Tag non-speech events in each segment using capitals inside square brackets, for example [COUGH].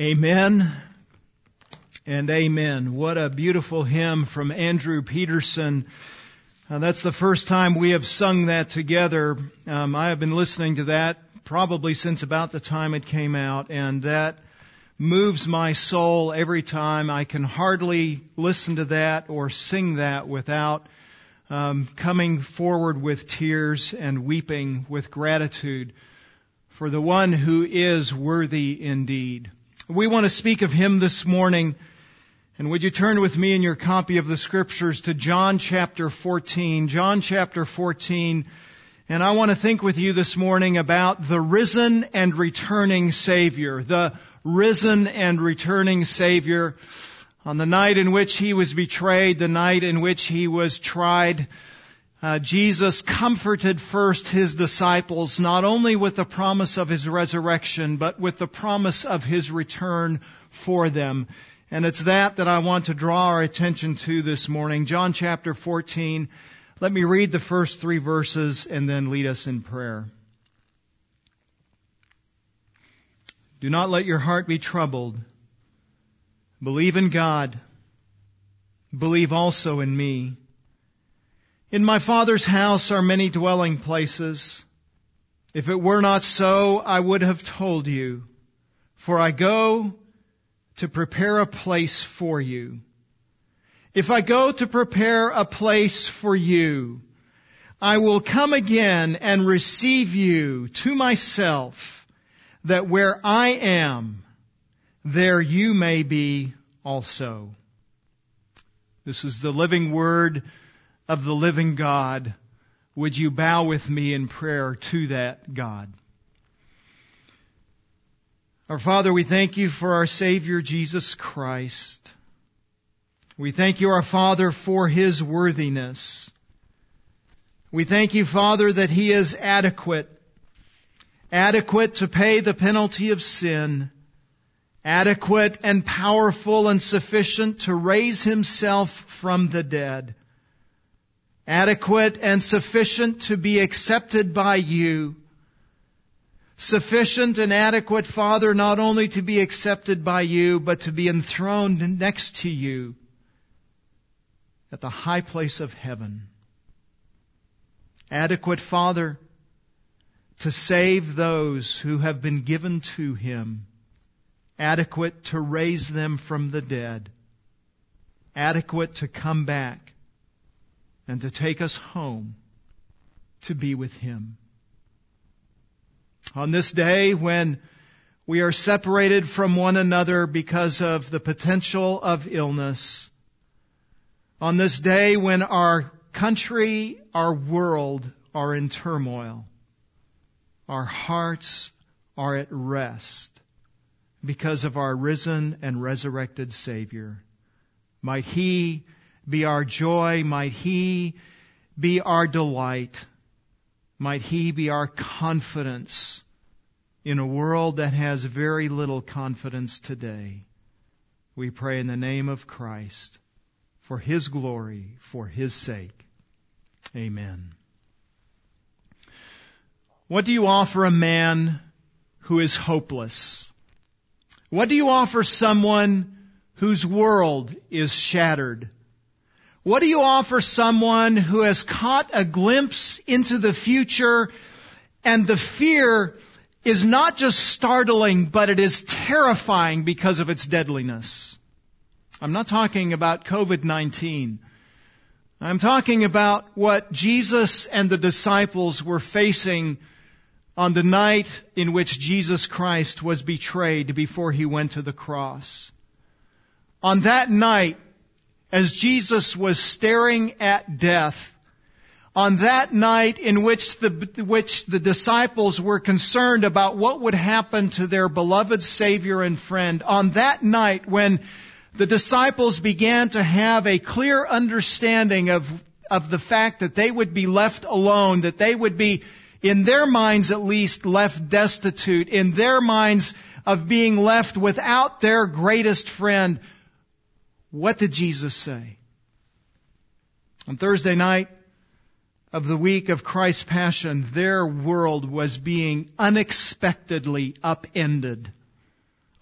Amen and amen. What a beautiful hymn from Andrew Peterson. Uh, that's the first time we have sung that together. Um, I have been listening to that probably since about the time it came out, and that moves my soul every time. I can hardly listen to that or sing that without um, coming forward with tears and weeping with gratitude for the one who is worthy indeed. We want to speak of him this morning. And would you turn with me in your copy of the scriptures to John chapter 14? John chapter 14. And I want to think with you this morning about the risen and returning Savior. The risen and returning Savior. On the night in which he was betrayed, the night in which he was tried, uh, Jesus comforted first his disciples not only with the promise of his resurrection, but with the promise of his return for them. And it's that that I want to draw our attention to this morning. John chapter 14. Let me read the first three verses and then lead us in prayer. Do not let your heart be troubled. Believe in God. Believe also in me. In my Father's house are many dwelling places. If it were not so, I would have told you. For I go to prepare a place for you. If I go to prepare a place for you, I will come again and receive you to myself, that where I am, there you may be also. This is the living word of the living God, would you bow with me in prayer to that God? Our Father, we thank you for our Savior Jesus Christ. We thank you, our Father, for His worthiness. We thank you, Father, that He is adequate, adequate to pay the penalty of sin, adequate and powerful and sufficient to raise Himself from the dead adequate and sufficient to be accepted by you. Sufficient and adequate, Father, not only to be accepted by you, but to be enthroned next to you at the high place of heaven. Adequate, Father, to save those who have been given to him. Adequate to raise them from the dead. Adequate to come back and to take us home to be with Him. On this day when we are separated from one another because of the potential of illness, on this day when our country, our world are in turmoil, our hearts are at rest because of our risen and resurrected Savior. Might He be our joy. Might He be our delight. Might He be our confidence in a world that has very little confidence today. We pray in the name of Christ for His glory, for His sake. Amen. What do you offer a man who is hopeless? What do you offer someone whose world is shattered? What do you offer someone who has caught a glimpse into the future and the fear is not just startling, but it is terrifying because of its deadliness? I'm not talking about COVID-19. I'm talking about what Jesus and the disciples were facing on the night in which Jesus Christ was betrayed before he went to the cross. On that night, as Jesus was staring at death on that night in which the, which the disciples were concerned about what would happen to their beloved Savior and friend, on that night when the disciples began to have a clear understanding of, of the fact that they would be left alone, that they would be, in their minds at least, left destitute, in their minds of being left without their greatest friend, what did Jesus say? On Thursday night of the week of Christ's Passion, their world was being unexpectedly upended.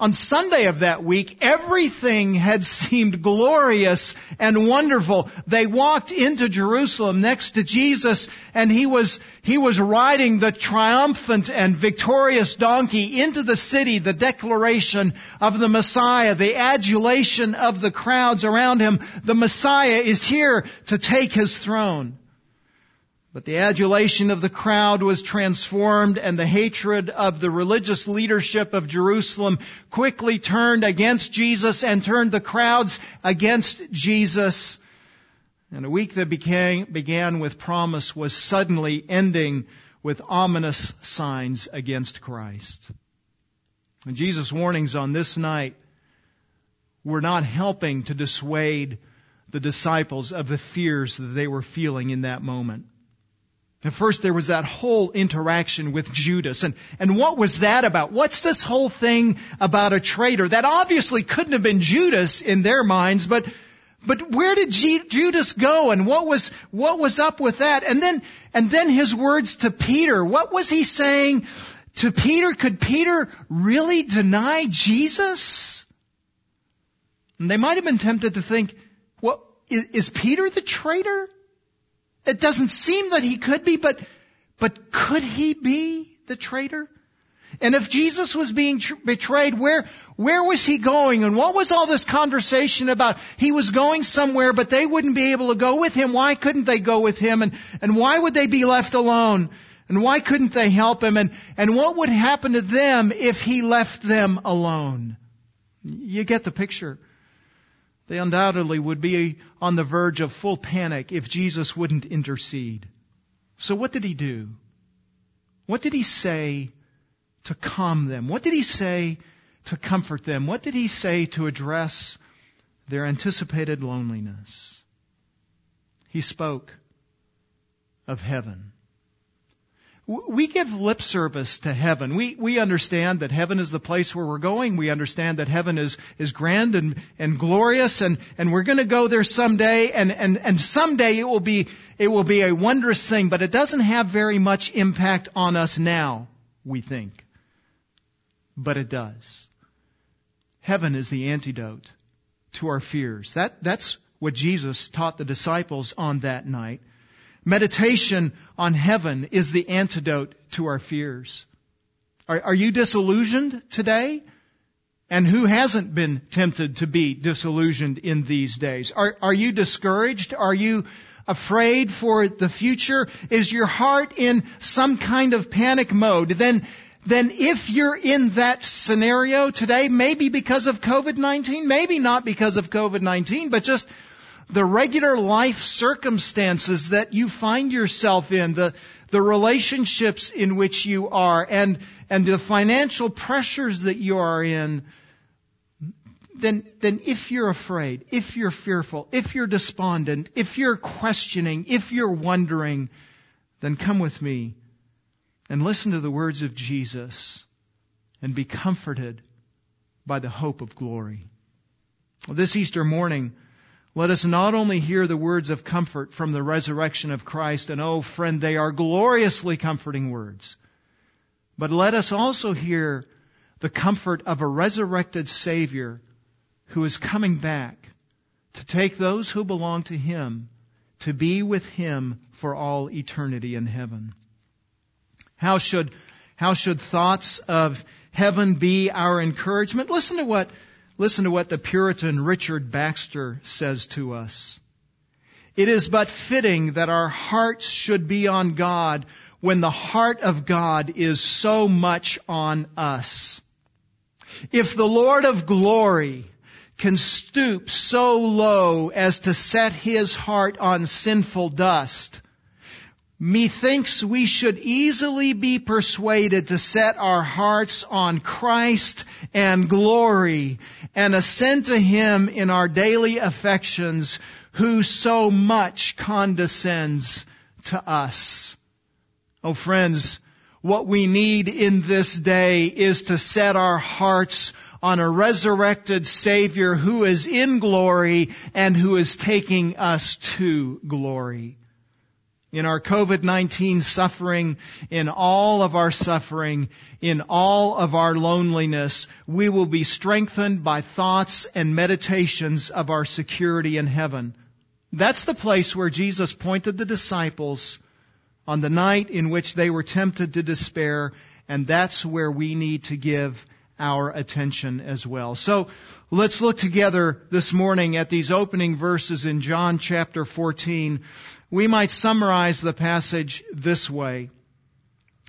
On Sunday of that week, everything had seemed glorious and wonderful. They walked into Jerusalem next to Jesus and he was, he was riding the triumphant and victorious donkey into the city, the declaration of the Messiah, the adulation of the crowds around him. The Messiah is here to take his throne. But the adulation of the crowd was transformed and the hatred of the religious leadership of Jerusalem quickly turned against Jesus and turned the crowds against Jesus. And a week that began, began with promise was suddenly ending with ominous signs against Christ. And Jesus' warnings on this night were not helping to dissuade the disciples of the fears that they were feeling in that moment. At first there was that whole interaction with Judas. And, and what was that about? What's this whole thing about a traitor? That obviously couldn't have been Judas in their minds, but, but where did G- Judas go and what was, what was up with that? And then, and then his words to Peter. What was he saying to Peter? Could Peter really deny Jesus? And they might have been tempted to think, well, is, is Peter the traitor? It doesn't seem that he could be, but, but could he be the traitor? And if Jesus was being tr- betrayed, where, where was he going? And what was all this conversation about? He was going somewhere, but they wouldn't be able to go with him. Why couldn't they go with him? And, and why would they be left alone? And why couldn't they help him? And, and what would happen to them if he left them alone? You get the picture. They undoubtedly would be on the verge of full panic if Jesus wouldn't intercede. So what did he do? What did he say to calm them? What did he say to comfort them? What did he say to address their anticipated loneliness? He spoke of heaven. We give lip service to heaven. We, we understand that heaven is the place where we're going. We understand that heaven is, is grand and, and glorious and, and we're going to go there someday and, and, and someday it will be, it will be a wondrous thing, but it doesn't have very much impact on us now, we think. But it does. Heaven is the antidote to our fears. That, that's what Jesus taught the disciples on that night. Meditation on heaven is the antidote to our fears. Are, are, you disillusioned today? And who hasn't been tempted to be disillusioned in these days? Are, are you discouraged? Are you afraid for the future? Is your heart in some kind of panic mode? Then, then if you're in that scenario today, maybe because of COVID-19, maybe not because of COVID-19, but just the regular life circumstances that you find yourself in, the, the relationships in which you are, and, and the financial pressures that you are in, then, then if you're afraid, if you're fearful, if you're despondent, if you're questioning, if you're wondering, then come with me and listen to the words of Jesus and be comforted by the hope of glory. Well, This Easter morning, let us not only hear the words of comfort from the resurrection of Christ, and oh friend, they are gloriously comforting words, but let us also hear the comfort of a resurrected Savior who is coming back to take those who belong to Him to be with Him for all eternity in heaven. How should, how should thoughts of heaven be our encouragement? Listen to what Listen to what the Puritan Richard Baxter says to us. It is but fitting that our hearts should be on God when the heart of God is so much on us. If the Lord of glory can stoop so low as to set his heart on sinful dust, Methinks we should easily be persuaded to set our hearts on Christ and glory and ascend to Him in our daily affections who so much condescends to us. Oh friends, what we need in this day is to set our hearts on a resurrected Savior who is in glory and who is taking us to glory. In our COVID-19 suffering, in all of our suffering, in all of our loneliness, we will be strengthened by thoughts and meditations of our security in heaven. That's the place where Jesus pointed the disciples on the night in which they were tempted to despair, and that's where we need to give our attention as well. So let's look together this morning at these opening verses in John chapter 14. We might summarize the passage this way.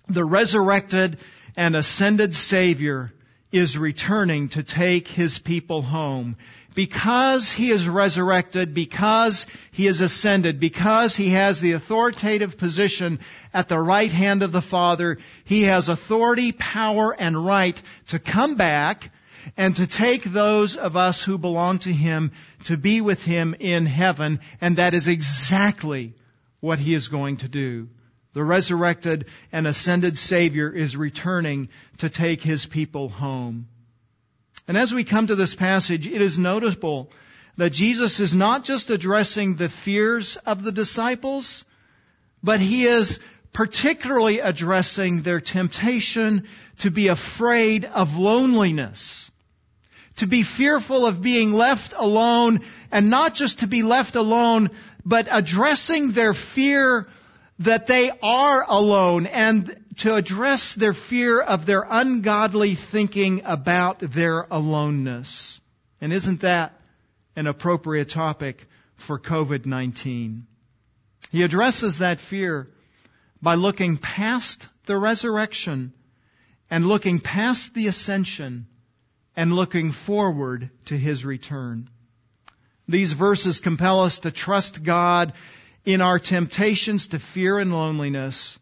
The resurrected and ascended Savior is returning to take His people home. Because He is resurrected, because He is ascended, because He has the authoritative position at the right hand of the Father, He has authority, power, and right to come back and to take those of us who belong to Him to be with Him in heaven, and that is exactly what He is going to do. The resurrected and ascended Savior is returning to take His people home. And as we come to this passage, it is noticeable that Jesus is not just addressing the fears of the disciples, but He is particularly addressing their temptation to be afraid of loneliness, to be fearful of being left alone, and not just to be left alone, but addressing their fear that they are alone and to address their fear of their ungodly thinking about their aloneness. And isn't that an appropriate topic for COVID-19? He addresses that fear by looking past the resurrection and looking past the ascension and looking forward to his return. These verses compel us to trust God in our temptations to fear and loneliness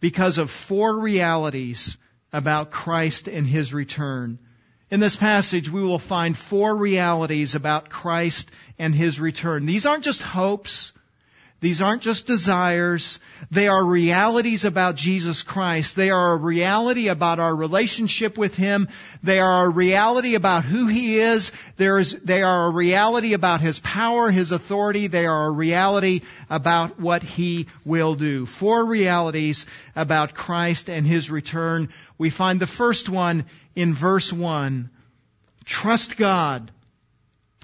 because of four realities about Christ and His return. In this passage, we will find four realities about Christ and His return. These aren't just hopes. These aren't just desires. They are realities about Jesus Christ. They are a reality about our relationship with Him. They are a reality about who He is. There is, they are a reality about His power, His authority. They are a reality about what He will do. Four realities about Christ and His return. We find the first one in verse 1. Trust God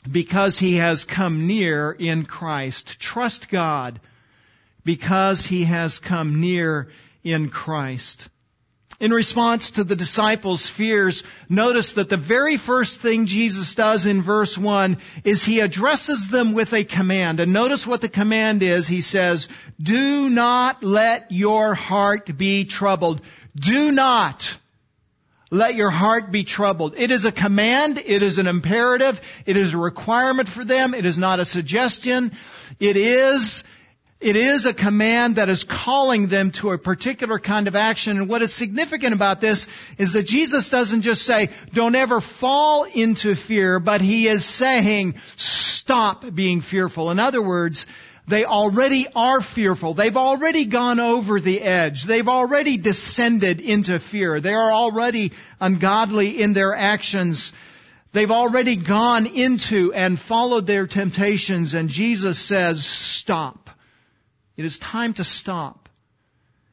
because he has come near in Christ. Trust God because he has come near in Christ. In response to the disciples' fears, notice that the very first thing Jesus does in verse 1 is he addresses them with a command. And notice what the command is. He says, do not let your heart be troubled. Do not let your heart be troubled. It is a command. It is an imperative. It is a requirement for them. It is not a suggestion. It is, it is a command that is calling them to a particular kind of action. And what is significant about this is that Jesus doesn't just say, don't ever fall into fear, but he is saying, stop being fearful. In other words, they already are fearful. They've already gone over the edge. They've already descended into fear. They are already ungodly in their actions. They've already gone into and followed their temptations and Jesus says, stop. It is time to stop.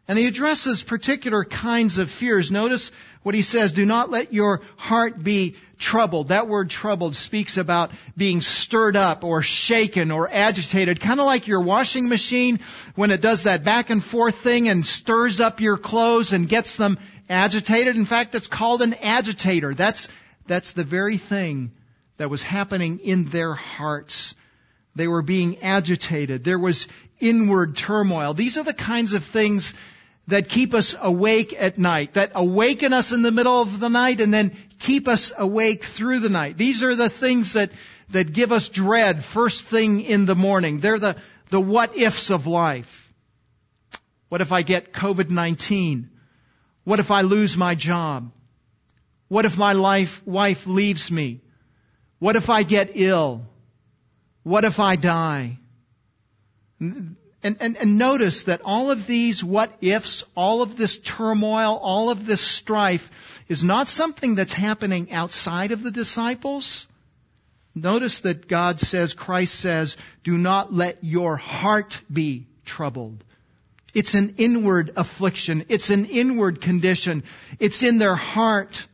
And he addresses particular kinds of fears. Notice what he says, do not let your heart be troubled. That word troubled speaks about being stirred up or shaken or agitated, kind of like your washing machine when it does that back and forth thing and stirs up your clothes and gets them agitated. In fact, it's called an agitator. That's, that's the very thing that was happening in their hearts. They were being agitated. There was inward turmoil. These are the kinds of things that keep us awake at night, that awaken us in the middle of the night and then keep us awake through the night. These are the things that, that give us dread first thing in the morning. They're the, the what ifs of life. What if I get COVID-19? What if I lose my job? What if my life, wife leaves me? What if I get ill? What if I die? And, and, and notice that all of these what ifs, all of this turmoil, all of this strife is not something that's happening outside of the disciples. Notice that God says, Christ says, do not let your heart be troubled. It's an inward affliction. It's an inward condition. It's in their heart.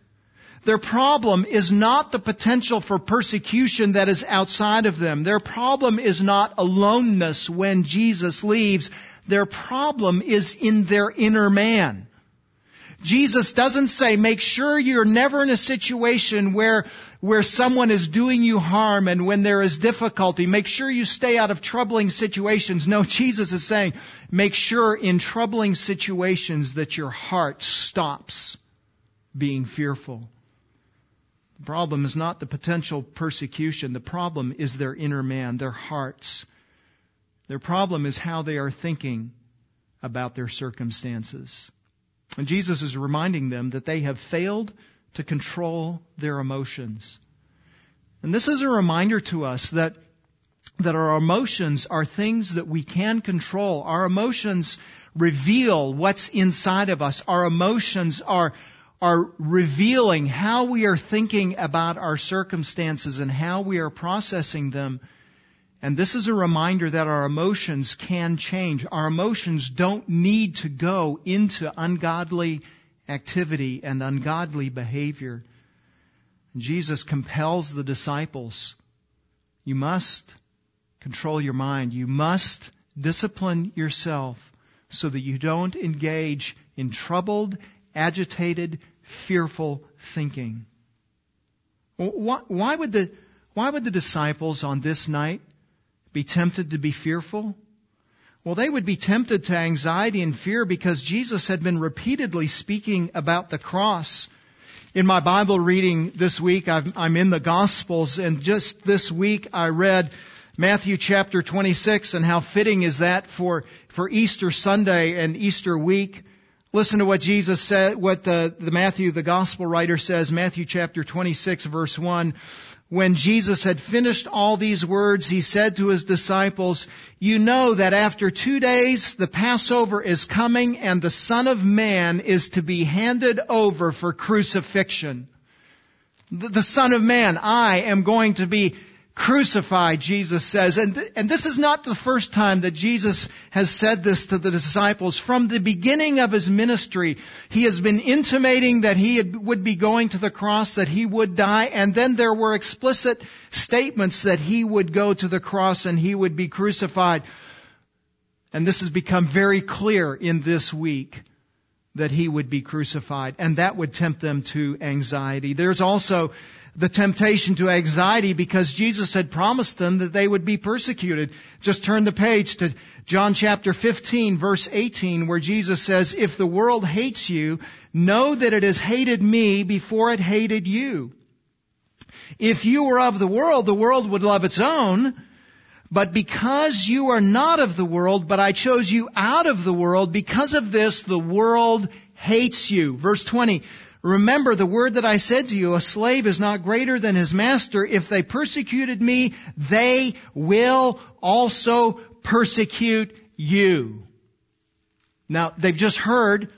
Their problem is not the potential for persecution that is outside of them. Their problem is not aloneness when Jesus leaves. Their problem is in their inner man. Jesus doesn't say, make sure you're never in a situation where, where someone is doing you harm and when there is difficulty, make sure you stay out of troubling situations. No, [LAUGHS] Jesus is saying, make sure in troubling situations that your heart stops being fearful. The problem is not the potential persecution. The problem is their inner man, their hearts. Their problem is how they are thinking about their circumstances. And Jesus is reminding them that they have failed to control their emotions. And this is a reminder to us that that our emotions are things that we can control. Our emotions reveal what's inside of us. Our emotions are, are revealing how we are thinking about our circumstances and how we are processing them. And this is a reminder that our emotions can change. Our emotions don't need to go into ungodly activity and ungodly behavior. Jesus compels the disciples, you must control your mind. You must discipline yourself so that you don't engage in troubled, agitated, fearful thinking. Why would the, why would the disciples on this night be tempted to be fearful? Well, they would be tempted to anxiety and fear because Jesus had been repeatedly speaking about the cross. In my Bible reading this week, I'm in the Gospels, and just this week I read Matthew chapter 26, and how fitting is that for, for Easter Sunday and Easter week. Listen to what Jesus said, what the, the Matthew, the Gospel writer says, Matthew chapter 26 verse 1 when Jesus had finished all these words, he said to his disciples, you know that after two days the Passover is coming and the Son of Man is to be handed over for crucifixion. The Son of Man, I am going to be crucified, Jesus says. And, th- and this is not the first time that Jesus has said this to the disciples. From the beginning of his ministry, he has been intimating that he had, would be going to the cross, that he would die, and then there were explicit statements that he would go to the cross and he would be crucified. And this has become very clear in this week that he would be crucified, and that would tempt them to anxiety. There's also the temptation to anxiety because Jesus had promised them that they would be persecuted. Just turn the page to John chapter 15 verse 18 where Jesus says, if the world hates you, know that it has hated me before it hated you. If you were of the world, the world would love its own. But because you are not of the world, but I chose you out of the world, because of this, the world hates you. Verse 20. Remember the word that I said to you, a slave is not greater than his master. If they persecuted me, they will also persecute you. Now, they've just heard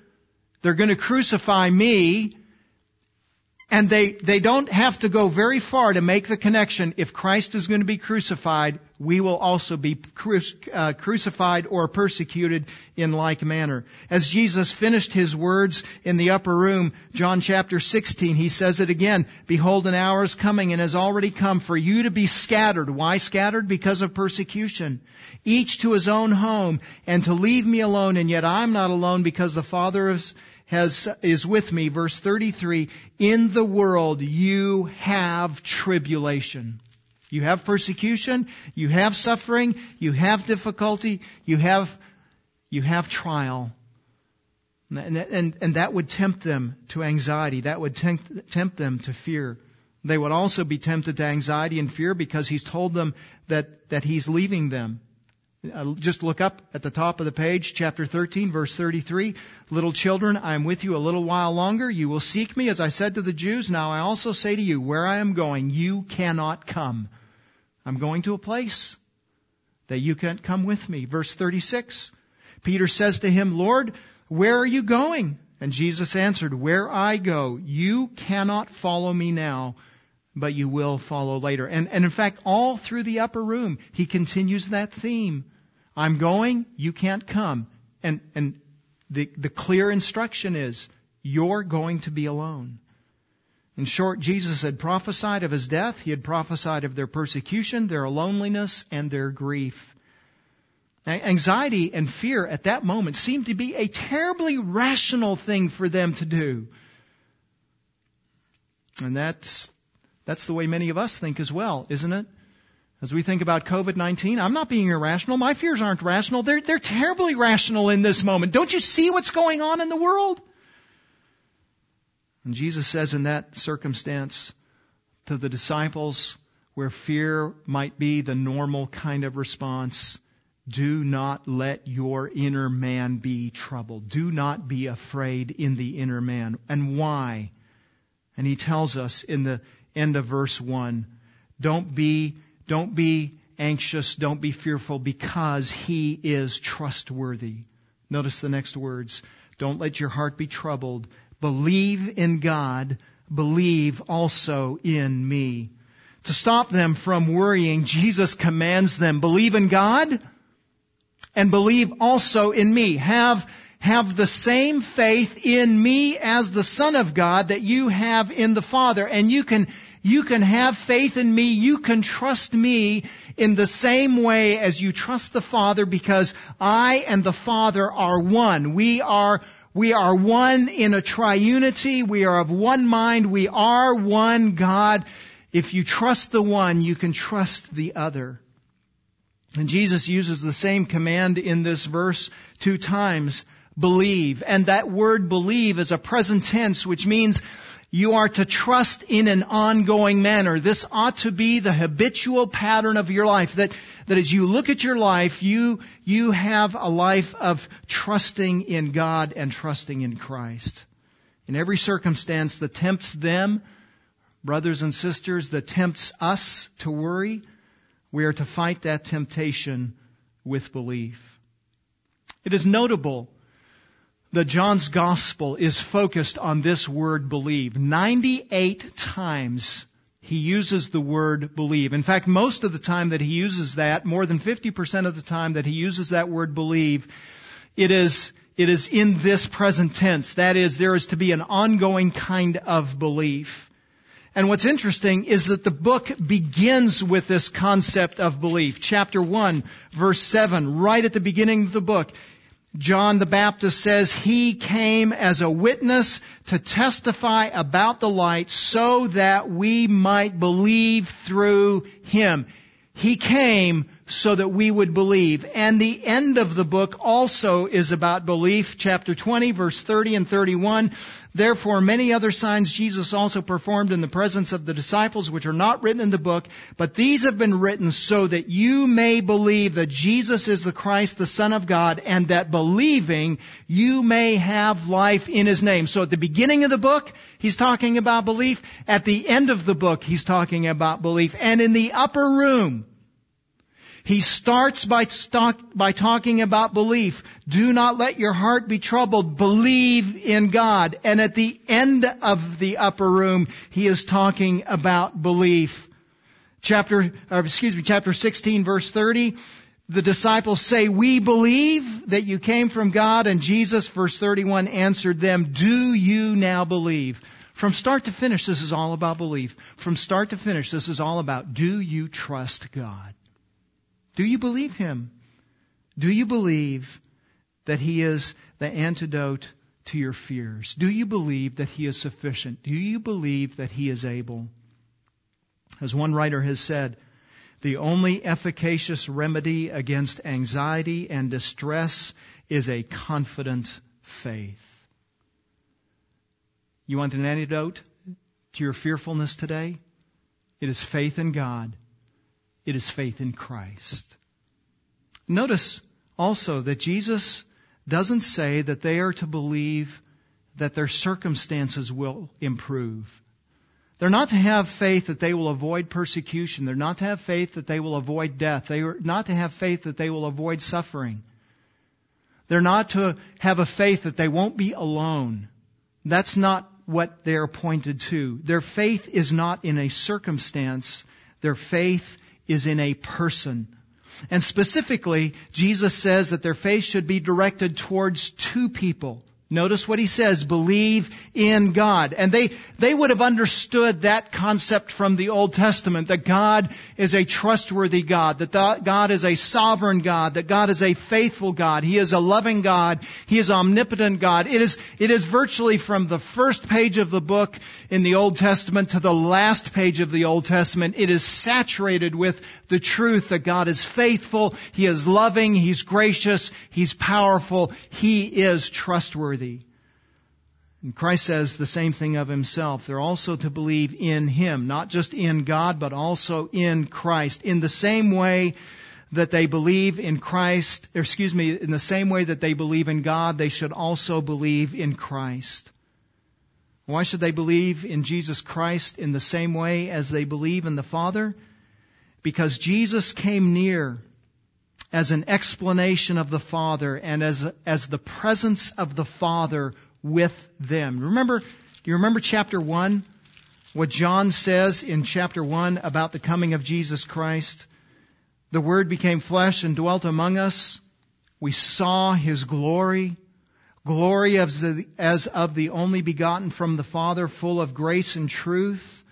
they're going to crucify me, and they, they don't have to go very far to make the connection. If Christ is going to be crucified, we will also be cru- uh, crucified or persecuted in like manner. As Jesus finished his words in the upper room, John chapter 16, he says it again, Behold, an hour is coming and has already come for you to be scattered. Why scattered? Because of persecution. Each to his own home and to leave me alone, and yet I'm not alone because the Father is, has, is with me. Verse 33, in the world you have tribulation. You have persecution, you have suffering, you have difficulty, you have, you have trial. And, and, and that would tempt them to anxiety. That would tempt, tempt them to fear. They would also be tempted to anxiety and fear because he's told them that, that he's leaving them. Uh, just look up at the top of the page, chapter 13, verse 33. Little children, I am with you a little while longer. You will seek me, as I said to the Jews. Now I also say to you, where I am going, you cannot come. I'm going to a place that you can't come with me. Verse 36. Peter says to him, Lord, where are you going? And Jesus answered, Where I go, you cannot follow me now, but you will follow later. And, and in fact, all through the upper room, he continues that theme. I'm going, you can't come. And, and the, the clear instruction is, you're going to be alone. In short, Jesus had prophesied of his death. He had prophesied of their persecution, their loneliness, and their grief. Anxiety and fear at that moment seemed to be a terribly rational thing for them to do. And that's, that's the way many of us think as well, isn't it? As we think about COVID-19, I'm not being irrational. My fears aren't rational. They're, they're terribly rational in this moment. Don't you see what's going on in the world? And Jesus says in that circumstance to the disciples, where fear might be the normal kind of response, do not let your inner man be troubled. Do not be afraid in the inner man. And why? And he tells us in the end of verse 1, don't be don't be anxious, don't be fearful because he is trustworthy. Notice the next words. Don't let your heart be troubled. Believe in God. Believe also in me. To stop them from worrying, Jesus commands them, believe in God and believe also in me. Have, have the same faith in me as the Son of God that you have in the Father. And you can you can have faith in me. You can trust me in the same way as you trust the Father because I and the Father are one. We are we are one in a triunity. We are of one mind. We are one God. If you trust the one, you can trust the other. And Jesus uses the same command in this verse two times. Believe. And that word believe is a present tense, which means you are to trust in an ongoing manner. This ought to be the habitual pattern of your life. That, that as you look at your life, you, you have a life of trusting in God and trusting in Christ. In every circumstance that tempts them, brothers and sisters, that tempts us to worry, we are to fight that temptation with belief. It is notable that John's gospel is focused on this word believe. 98 times he uses the word believe. In fact, most of the time that he uses that, more than 50% of the time that he uses that word believe, it is, it is in this present tense. That is, there is to be an ongoing kind of belief. And what's interesting is that the book begins with this concept of belief. Chapter 1, verse 7, right at the beginning of the book, John the Baptist says he came as a witness to testify about the light so that we might believe through him. He came so that we would believe. And the end of the book also is about belief. Chapter 20 verse 30 and 31. Therefore many other signs Jesus also performed in the presence of the disciples which are not written in the book, but these have been written so that you may believe that Jesus is the Christ, the Son of God, and that believing you may have life in His name. So at the beginning of the book, He's talking about belief. At the end of the book, He's talking about belief. And in the upper room, he starts by, by talking about belief. Do not let your heart be troubled. Believe in God. And at the end of the upper room, he is talking about belief. Chapter, excuse me, chapter 16 verse 30 the disciples say, we believe that you came from God, and Jesus, verse 31, answered them, do you now believe? From start to finish, this is all about belief. From start to finish, this is all about, do you trust God? Do you believe him? Do you believe that he is the antidote to your fears? Do you believe that he is sufficient? Do you believe that he is able? As one writer has said, the only efficacious remedy against anxiety and distress is a confident faith. You want an antidote to your fearfulness today? It is faith in God it is faith in Christ. Notice also that Jesus doesn't say that they are to believe that their circumstances will improve. They're not to have faith that they will avoid persecution. They're not to have faith that they will avoid death. They are not to have faith that they will avoid suffering. They're not to have a faith that they won't be alone. That's not what they're pointed to. Their faith is not in a circumstance. Their faith is in a person. And specifically, Jesus says that their faith should be directed towards two people. Notice what he says, believe in God. And they, they would have understood that concept from the Old Testament, that God is a trustworthy God, that God is a sovereign God, that God is a faithful God, He is a loving God, He is omnipotent God. It is, it is virtually from the first page of the book in the Old Testament to the last page of the Old Testament, it is saturated with the truth that God is faithful, He is loving, He's gracious, He's powerful, He is trustworthy trustworthy. And Christ says the same thing of himself. They're also to believe in him, not just in God, but also in Christ. In the same way that they believe in Christ, excuse me, in the same way that they believe in God, they should also believe in Christ. Why should they believe in Jesus Christ in the same way as they believe in the Father? Because Jesus came near as an explanation of the Father and as, as the presence of the Father with them. Remember, do you remember chapter 1? What John says in chapter 1 about the coming of Jesus Christ? The Word became flesh and dwelt among us. We saw His glory. Glory as, the, as of the only begotten from the Father, full of grace and truth.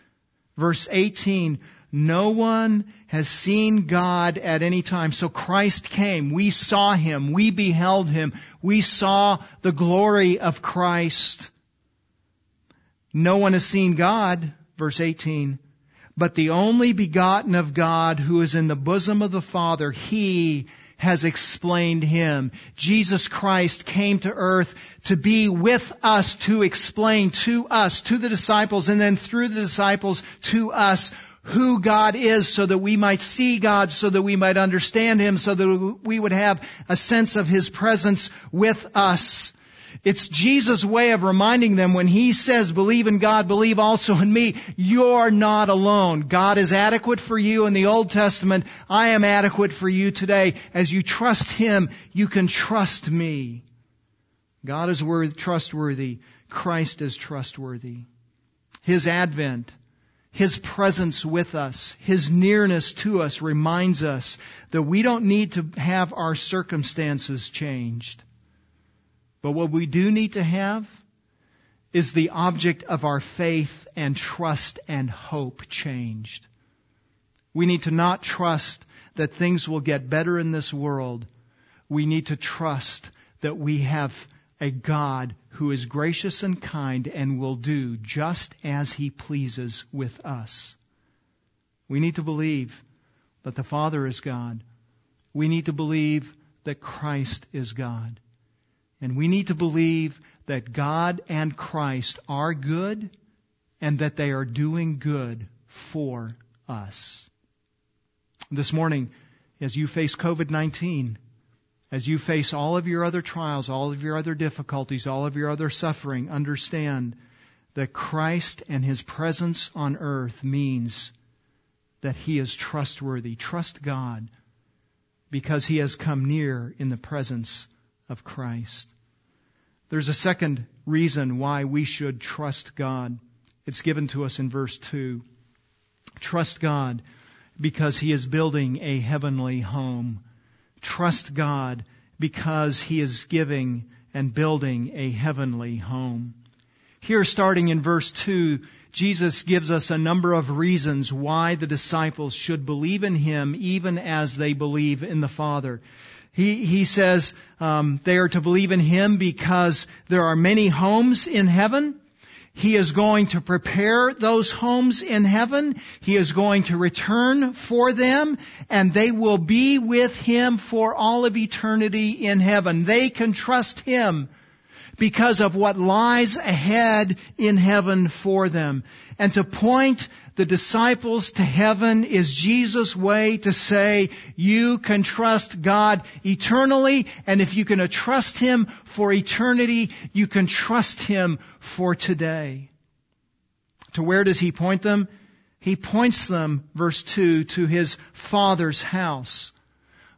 Verse 18, no one has seen God at any time. So Christ came. We saw Him. We beheld Him. We saw the glory of Christ. No one has seen God, verse 18, but the only begotten of God who is in the bosom of the Father, He has explained Him. Jesus Christ came to earth to be with us, to explain to us, to the disciples, and then through the disciples to us who God is so that we might see God, so that we might understand Him, so that we would have a sense of His presence with us. It's Jesus' way of reminding them when He says, believe in God, believe also in me. You're not alone. God is adequate for you in the Old Testament. I am adequate for you today. As you trust Him, you can trust me. God is worth, trustworthy. Christ is trustworthy. His advent his presence with us, His nearness to us reminds us that we don't need to have our circumstances changed. But what we do need to have is the object of our faith and trust and hope changed. We need to not trust that things will get better in this world. We need to trust that we have a God who is gracious and kind and will do just as he pleases with us. We need to believe that the Father is God. We need to believe that Christ is God. And we need to believe that God and Christ are good and that they are doing good for us. This morning, as you face COVID-19, as you face all of your other trials, all of your other difficulties, all of your other suffering, understand that Christ and His presence on earth means that He is trustworthy. Trust God because He has come near in the presence of Christ. There's a second reason why we should trust God. It's given to us in verse 2. Trust God because He is building a heavenly home trust God because He is giving and building a heavenly home. Here, starting in verse 2, Jesus gives us a number of reasons why the disciples should believe in Him even as they believe in the Father. He, he says um, they are to believe in Him because there are many homes in heaven. He is going to prepare those homes in heaven. He is going to return for them and they will be with Him for all of eternity in heaven. They can trust Him because of what lies ahead in heaven for them. And to point the disciples to heaven is Jesus' way to say, you can trust God eternally, and if you can trust Him for eternity, you can trust Him for today. To where does He point them? He points them, verse 2, to His Father's house.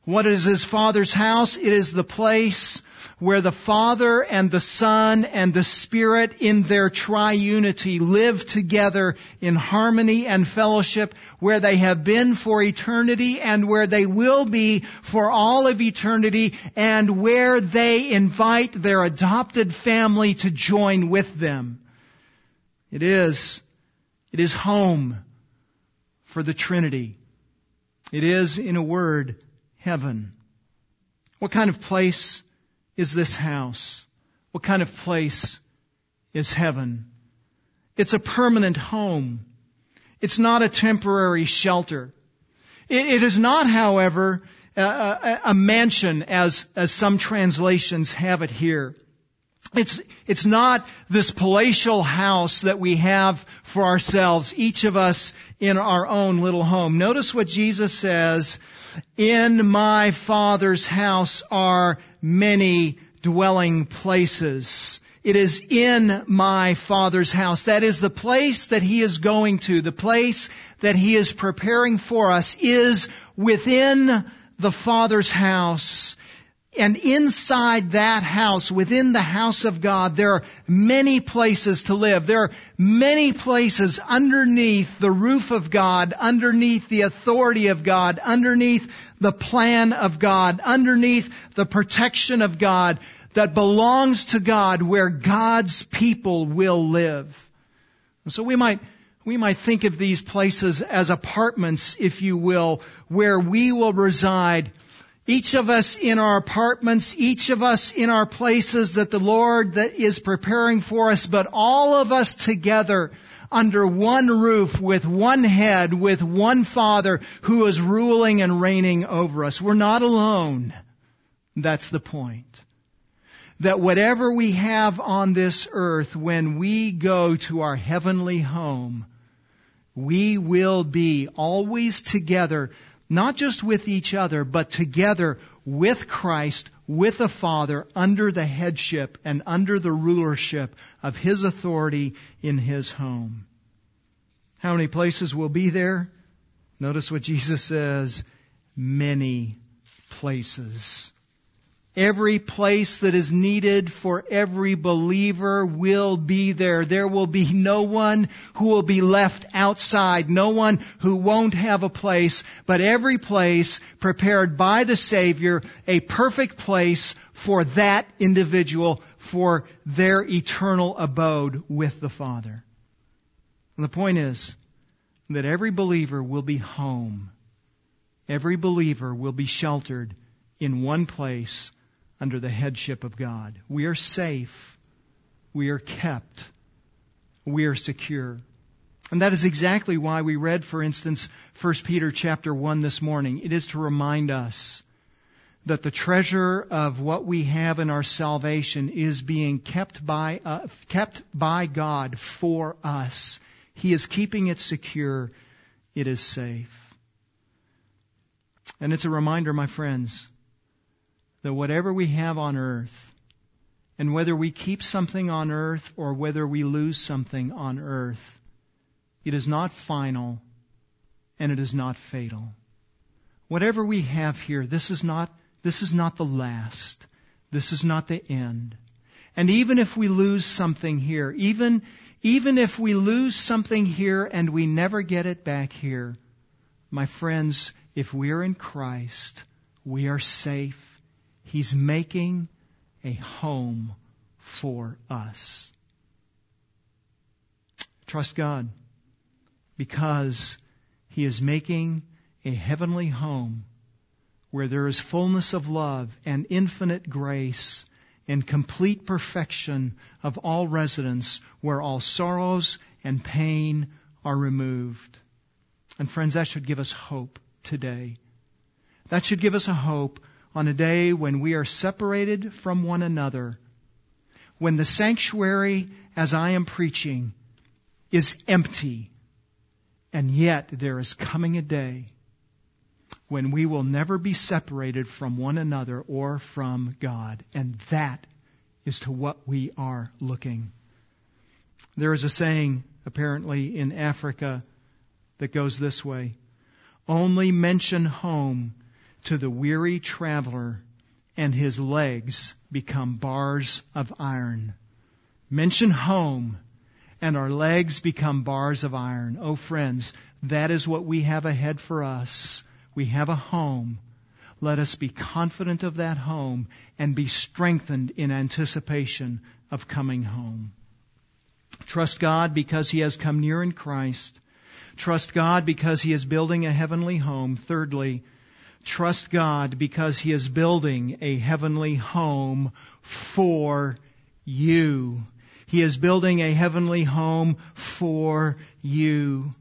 What is his father's house? It is the place where the Father and the Son and the Spirit in their triunity live together in harmony and fellowship, where they have been for eternity and where they will be for all of eternity and where they invite their adopted family to join with them. It is, it is home for the Trinity. It is, in a word, heaven. What kind of place is this house? What kind of place is heaven? It's a permanent home. It's not a temporary shelter. it, it is not, however, a, a, a mansion as, as some translations have it here. It's, it's not this palatial house that we have for ourselves, each of us in our own little home. Notice what Jesus says, in my Father's house are many dwelling places. It is in my Father's house. That is the place that He is going to. The place that He is preparing for us is within the Father's house. And inside that house, within the house of God, there are many places to live. There are many places underneath the roof of God, underneath the authority of God, underneath the plan of God, underneath the protection of God that belongs to God where God's people will live. And so we might we might think of these places as apartments, if you will, where we will reside each of us in our apartments, each of us in our places that the Lord that is preparing for us, but all of us together under one roof with one head, with one Father who is ruling and reigning over us. We're not alone. That's the point. That whatever we have on this earth, when we go to our heavenly home, we will be always together not just with each other, but together with Christ, with the Father, under the headship and under the rulership of His authority in His home. How many places will be there? Notice what Jesus says. Many places. Every place that is needed for every believer will be there. There will be no one who will be left outside, no one who won't have a place, but every place prepared by the Savior, a perfect place for that individual, for their eternal abode with the Father. And the point is that every believer will be home. Every believer will be sheltered in one place under the headship of God. We are safe. We are kept. We are secure. And that is exactly why we read, for instance, 1 Peter chapter 1 this morning. It is to remind us that the treasure of what we have in our salvation is being kept by, uh, kept by God for us. He is keeping it secure. It is safe. And it's a reminder, my friends, that whatever we have on earth, and whether we keep something on earth or whether we lose something on earth, it is not final and it is not fatal. Whatever we have here, this is not, this is not the last. This is not the end. And even if we lose something here, even, even if we lose something here and we never get it back here, my friends, if we're in Christ, we are safe He's making a home for us. Trust God because He is making a heavenly home where there is fullness of love and infinite grace and complete perfection of all residence where all sorrows and pain are removed. And friends, that should give us hope today. That should give us a hope on a day when we are separated from one another, when the sanctuary, as I am preaching, is empty, and yet there is coming a day when we will never be separated from one another or from God. And that is to what we are looking. There is a saying, apparently, in Africa that goes this way Only mention home to the weary traveler, and his legs become bars of iron. Mention home, and our legs become bars of iron. Oh, friends, that is what we have ahead for us. We have a home. Let us be confident of that home and be strengthened in anticipation of coming home. Trust God because He has come near in Christ. Trust God because He is building a heavenly home. Thirdly, trust God because He is building a heavenly home for you. He is building a heavenly home for you.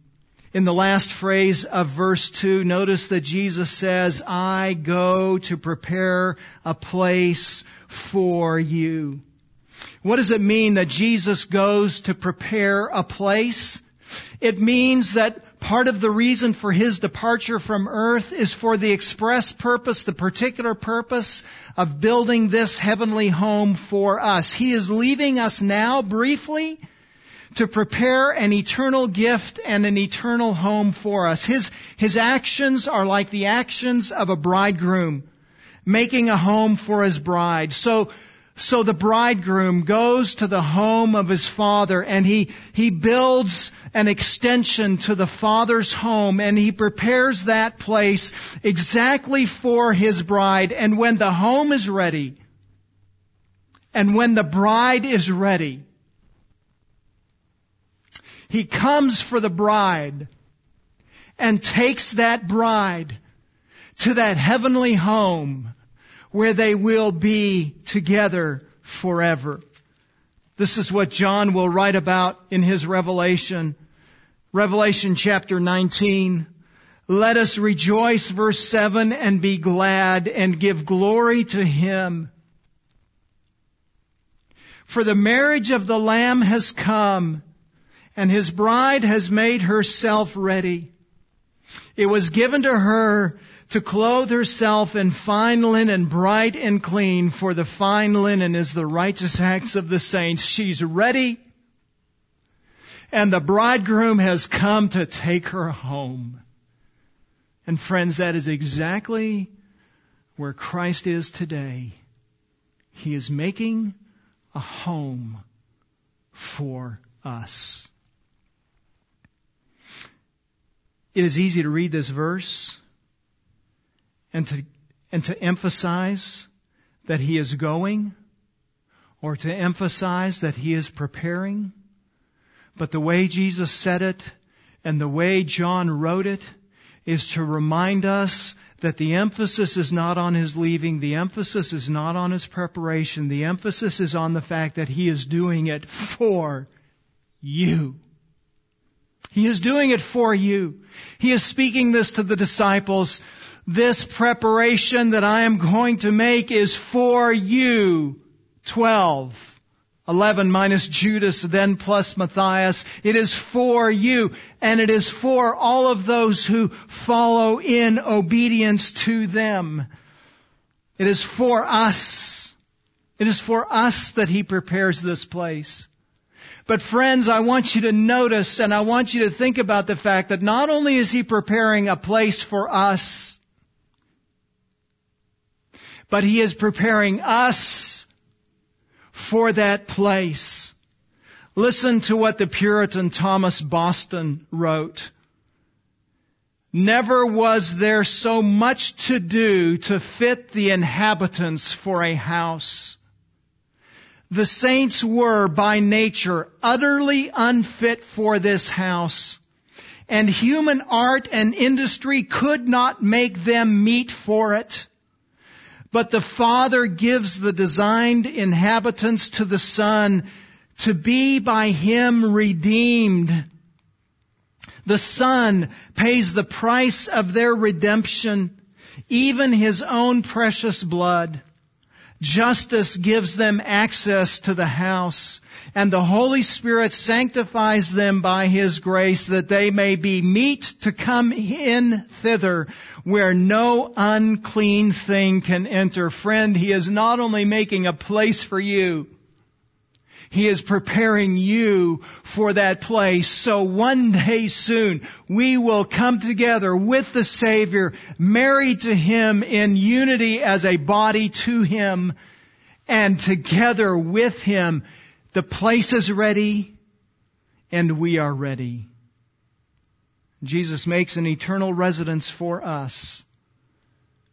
In the last phrase of verse 2, notice that Jesus says, I go to prepare a place for you. What does it mean that Jesus goes to prepare a place? It means that part of the reason for his departure from earth is for the express purpose, the particular purpose of building this heavenly home for us. He is leaving us now briefly to prepare an eternal gift and an eternal home for us. His, his actions are like the actions of a bridegroom making a home for his bride. So so the bridegroom goes to the home of his father and he, he builds an extension to the father's home and he prepares that place exactly for his bride. And when the home is ready, and when the bride is ready, he comes for the bride and takes that bride to that heavenly home where they will be together forever. This is what John will write about in his Revelation. Revelation chapter 19. Let us rejoice, verse 7, and be glad and give glory to him. For the marriage of the Lamb has come, and his bride has made herself ready. It was given to her to clothe herself in fine linen, bright and clean, for the fine linen is the righteous acts of the saints. She's ready, and the bridegroom has come to take her home. And friends, that is exactly where Christ is today. He is making a home for us. It is easy to read this verse and to, and to emphasize that he is going or to emphasize that he is preparing. But the way Jesus said it and the way John wrote it is to remind us that the emphasis is not on his leaving, the emphasis is not on his preparation, the emphasis is on the fact that he is doing it for you. He is doing it for you. He is speaking this to the disciples this preparation that I am going to make is for you. 12. 11 minus Judas, then plus Matthias. It is for you, and it is for all of those who follow in obedience to them. It is for us. It is for us that He prepares this place. But friends, I want you to notice and I want you to think about the fact that not only is He preparing a place for us, but He is preparing us for that place. Listen to what the Puritan Thomas Boston wrote. Never was there so much to do to fit the inhabitants for a house. The saints were by nature utterly unfit for this house, and human art and industry could not make them meet for it. But the Father gives the designed inhabitants to the Son to be by Him redeemed. The Son pays the price of their redemption, even His own precious blood. Justice gives them access to the house, and the Holy Spirit sanctifies them by His grace that they may be meet to come in thither where no unclean thing can enter. Friend, He is not only making a place for you, He is preparing you for that place. So one day soon, we will come together with the Savior, married to Him in unity as a body to Him, and together with Him. The place is ready, and we are ready. Jesus makes an eternal residence for us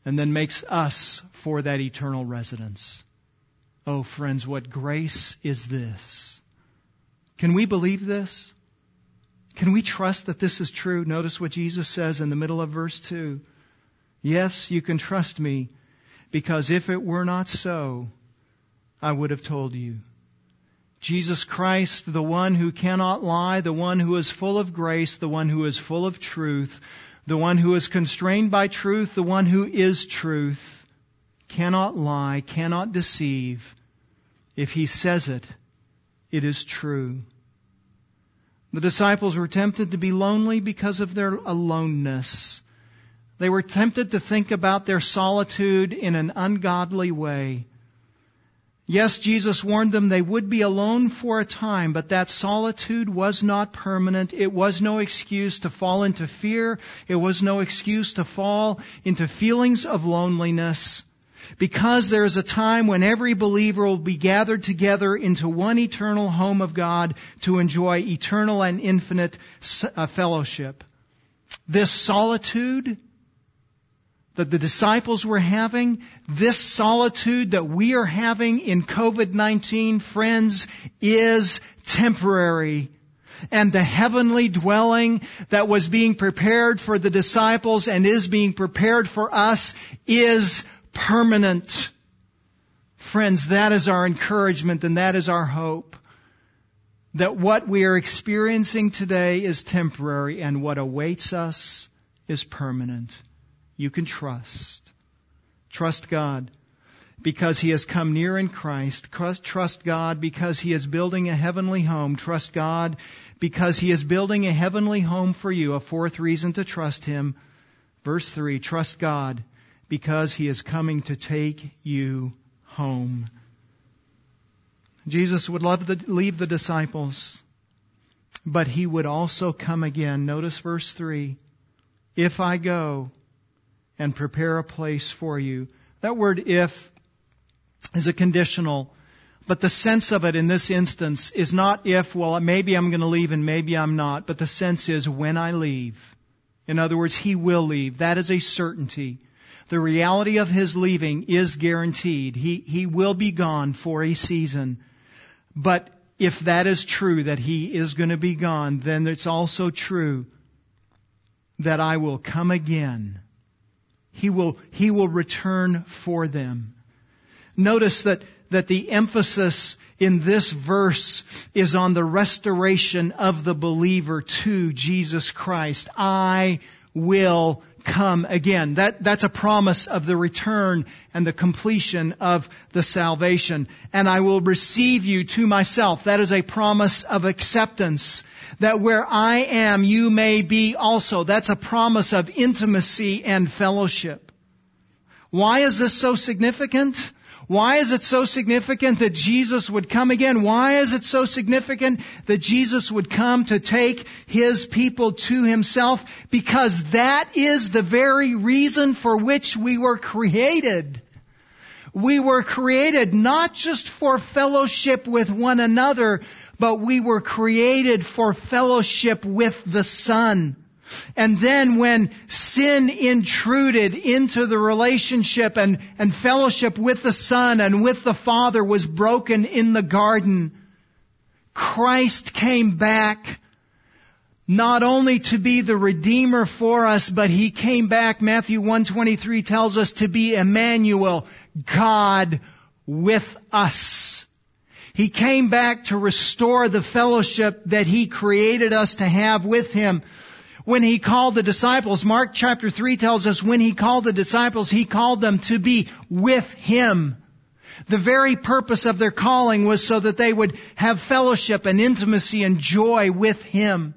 and then makes us for that eternal residence. Oh, friends, what grace is this? Can we believe this? Can we trust that this is true? Notice what Jesus says in the middle of verse 2. Yes, you can trust me because if it were not so, I would have told you. Jesus Christ, the one who cannot lie, the one who is full of grace, the one who is full of truth, the one who is constrained by truth, the one who is truth, cannot lie, cannot deceive. If he says it, it is true. The disciples were tempted to be lonely because of their aloneness. They were tempted to think about their solitude in an ungodly way. Yes, Jesus warned them they would be alone for a time, but that solitude was not permanent. It was no excuse to fall into fear. It was no excuse to fall into feelings of loneliness. Because there is a time when every believer will be gathered together into one eternal home of God to enjoy eternal and infinite uh, fellowship. This solitude that the disciples were having, this solitude that we are having in COVID-19, friends, is temporary. And the heavenly dwelling that was being prepared for the disciples and is being prepared for us is permanent. Friends, that is our encouragement and that is our hope. That what we are experiencing today is temporary and what awaits us is permanent you can trust. Trust God because He has come near in Christ. Trust God because He is building a heavenly home. Trust God because He is building a heavenly home for you. A fourth reason to trust Him. Verse 3 Trust God because He is coming to take you home. Jesus would love to leave the disciples, but He would also come again. Notice verse 3 If I go, and prepare a place for you. That word if is a conditional, but the sense of it in this instance is not if, well, maybe I'm going to leave and maybe I'm not, but the sense is when I leave. In other words, he will leave. That is a certainty. The reality of his leaving is guaranteed. He, he will be gone for a season. But if that is true, that he is going to be gone, then it's also true that I will come again he will, he will return for them. Notice that, that the emphasis in this verse is on the restoration of the believer to Jesus Christ. I will come again. That, that's a promise of the return and the completion of the salvation. And I will receive you to myself. That is a promise of acceptance. That where I am, you may be also. That's a promise of intimacy and fellowship. Why is this so significant? Why is it so significant that Jesus would come again? Why is it so significant that Jesus would come to take his people to himself? Because that is the very reason for which we were created. We were created not just for fellowship with one another, but we were created for fellowship with the Son. And then when sin intruded into the relationship and, and fellowship with the Son and with the Father was broken in the garden, Christ came back not only to be the Redeemer for us, but He came back, Matthew 123 tells us, to be Emmanuel, God with us. He came back to restore the fellowship that He created us to have with Him. When he called the disciples, Mark chapter 3 tells us when he called the disciples, he called them to be with him. The very purpose of their calling was so that they would have fellowship and intimacy and joy with him.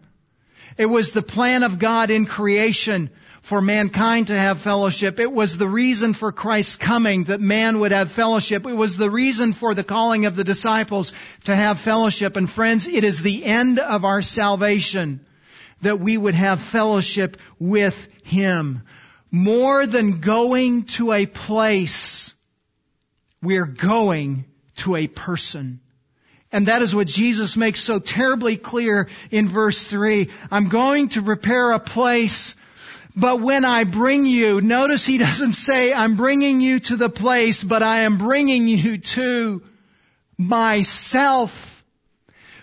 It was the plan of God in creation for mankind to have fellowship. It was the reason for Christ's coming that man would have fellowship. It was the reason for the calling of the disciples to have fellowship. And friends, it is the end of our salvation that we would have fellowship with Him. More than going to a place, we're going to a person. And that is what Jesus makes so terribly clear in verse 3. I'm going to prepare a place but when I bring you, notice he doesn't say, I'm bringing you to the place, but I am bringing you to myself.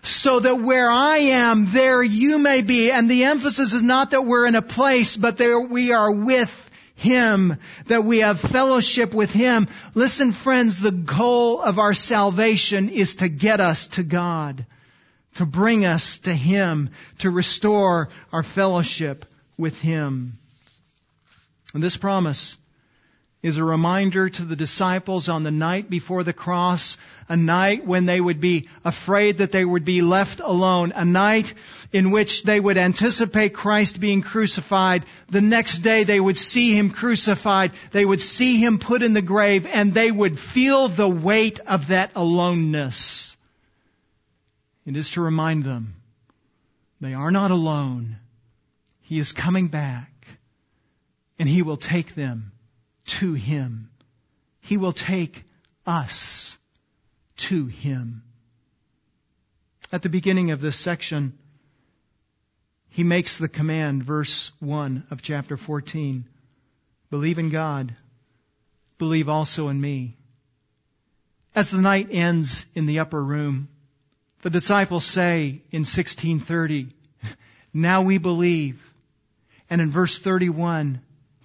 So that where I am, there you may be. And the emphasis is not that we're in a place, but that we are with him, that we have fellowship with Him. Listen friends, the goal of our salvation is to get us to God, to bring us to Him, to restore our fellowship with Him. And this promise is a reminder to the disciples on the night before the cross, a night when they would be afraid that they would be left alone, a night in which they would anticipate Christ being crucified. The next day they would see Him crucified, they would see Him put in the grave, and they would feel the weight of that aloneness. It is to remind them they are not alone. He is coming back and He will take them to Him. He will take us to Him. At the beginning of this section, He makes the command, verse 1 of chapter 14. Believe in God. Believe also in me. As the night ends in the upper room, the disciples say in 1630, [LAUGHS] now we believe. And in verse 31,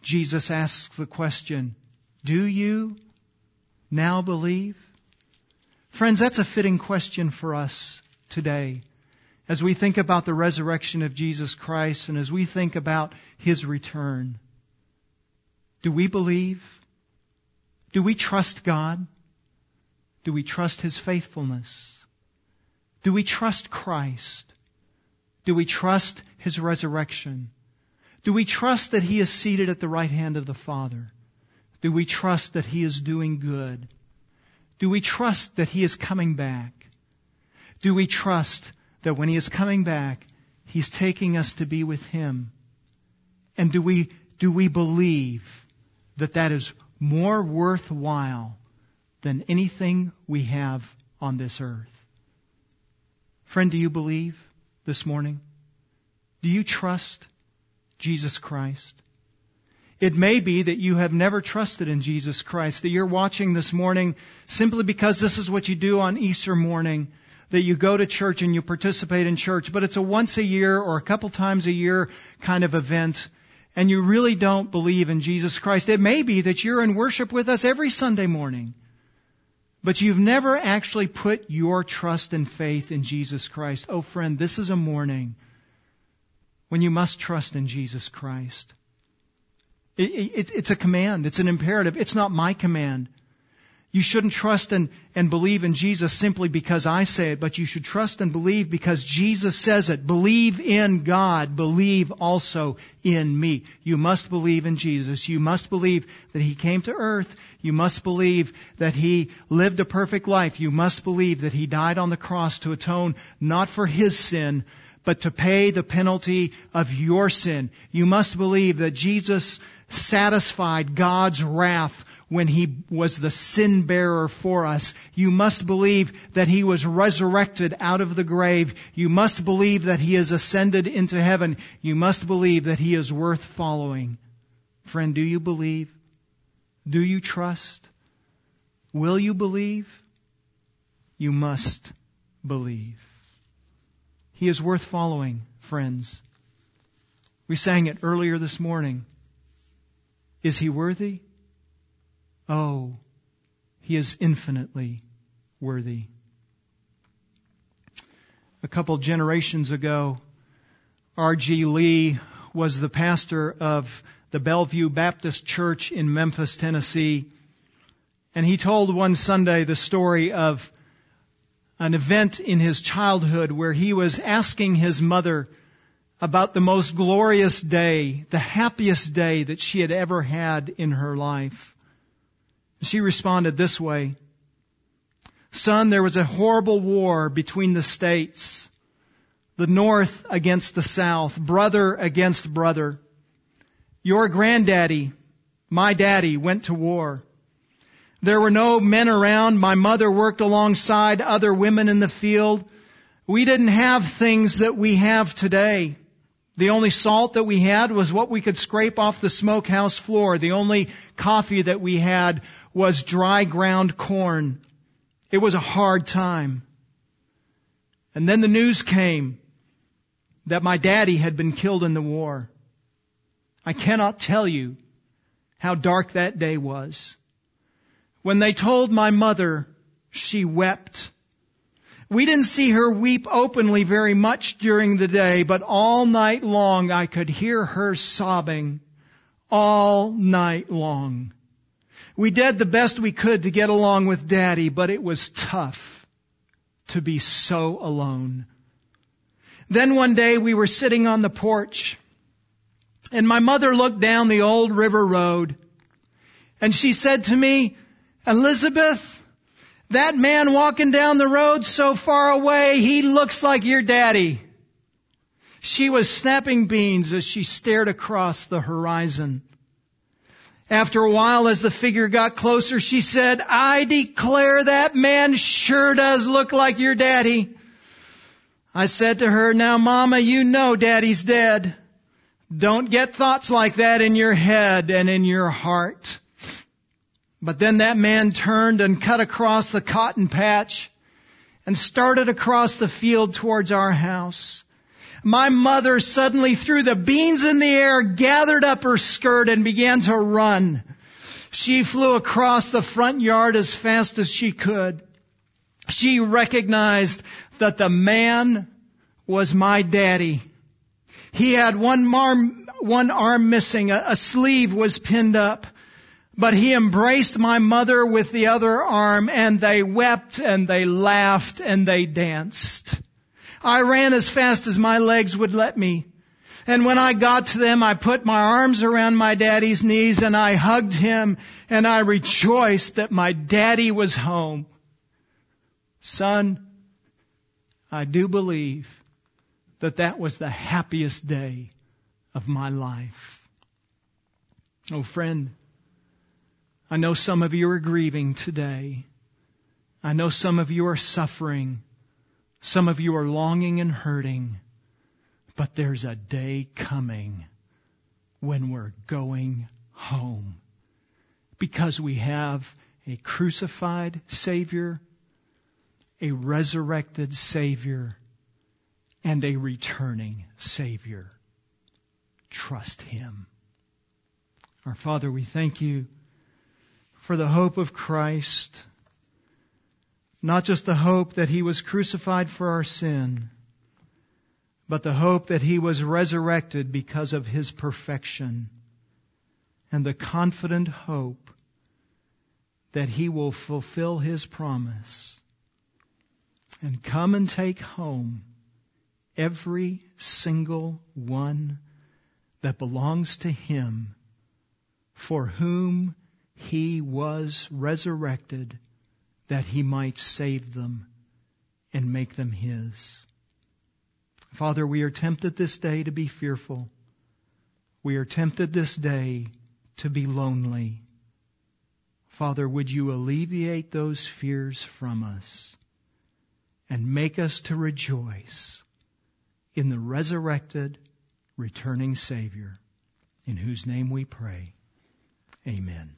Jesus asks the question, do you now believe? Friends, that's a fitting question for us today. As we think about the resurrection of Jesus Christ and as we think about His return, do we believe? Do we trust God? Do we trust His faithfulness? Do we trust Christ? Do we trust His resurrection? Do we trust that He is seated at the right hand of the Father? Do we trust that He is doing good? Do we trust that He is coming back? Do we trust that when He is coming back, He's taking us to be with Him? And do we, do we believe that that is more worthwhile than anything we have on this earth? Friend, do you believe this morning? Do you trust Jesus Christ. It may be that you have never trusted in Jesus Christ, that you're watching this morning simply because this is what you do on Easter morning, that you go to church and you participate in church, but it's a once a year or a couple times a year kind of event, and you really don't believe in Jesus Christ. It may be that you're in worship with us every Sunday morning, but you've never actually put your trust and faith in Jesus Christ. Oh friend, this is a morning when you must trust in Jesus Christ. It, it, it's a command. It's an imperative. It's not my command. You shouldn't trust and, and believe in Jesus simply because I say it, but you should trust and believe because Jesus says it. Believe in God. Believe also in me. You must believe in Jesus. You must believe that He came to earth. You must believe that He lived a perfect life. You must believe that He died on the cross to atone not for His sin, but to pay the penalty of your sin. You must believe that Jesus satisfied God's wrath when he was the sin bearer for us. You must believe that he was resurrected out of the grave. You must believe that he has ascended into heaven. You must believe that he is worth following. Friend, do you believe? Do you trust? Will you believe? You must believe. He is worth following, friends. We sang it earlier this morning. Is he worthy? Oh, he is infinitely worthy. A couple generations ago, R.G. Lee was the pastor of the Bellevue Baptist Church in Memphis, Tennessee. And he told one Sunday the story of an event in his childhood where he was asking his mother about the most glorious day, the happiest day that she had ever had in her life. She responded this way. Son, there was a horrible war between the states. The North against the South. Brother against brother. Your granddaddy, my daddy, went to war. There were no men around. My mother worked alongside other women in the field. We didn't have things that we have today. The only salt that we had was what we could scrape off the smokehouse floor. The only coffee that we had was dry ground corn. It was a hard time. And then the news came that my daddy had been killed in the war. I cannot tell you how dark that day was. When they told my mother, she wept. We didn't see her weep openly very much during the day, but all night long I could hear her sobbing all night long. We did the best we could to get along with daddy, but it was tough to be so alone. Then one day we were sitting on the porch and my mother looked down the old river road and she said to me, Elizabeth, that man walking down the road so far away, he looks like your daddy. She was snapping beans as she stared across the horizon. After a while, as the figure got closer, she said, I declare that man sure does look like your daddy. I said to her, now mama, you know daddy's dead. Don't get thoughts like that in your head and in your heart. But then that man turned and cut across the cotton patch and started across the field towards our house. My mother suddenly threw the beans in the air, gathered up her skirt and began to run. She flew across the front yard as fast as she could. She recognized that the man was my daddy. He had one arm, one arm missing, a, a sleeve was pinned up. But he embraced my mother with the other arm and they wept and they laughed and they danced. I ran as fast as my legs would let me. And when I got to them, I put my arms around my daddy's knees and I hugged him and I rejoiced that my daddy was home. Son, I do believe that that was the happiest day of my life. Oh friend, I know some of you are grieving today. I know some of you are suffering. Some of you are longing and hurting. But there's a day coming when we're going home because we have a crucified Savior, a resurrected Savior, and a returning Savior. Trust Him. Our Father, we thank you for the hope of Christ. Not just the hope that he was crucified for our sin, but the hope that he was resurrected because of his perfection and the confident hope that he will fulfill his promise and come and take home every single one that belongs to him for whom he was resurrected that he might save them and make them his. Father, we are tempted this day to be fearful. We are tempted this day to be lonely. Father, would you alleviate those fears from us and make us to rejoice in the resurrected, returning Savior, in whose name we pray. Amen.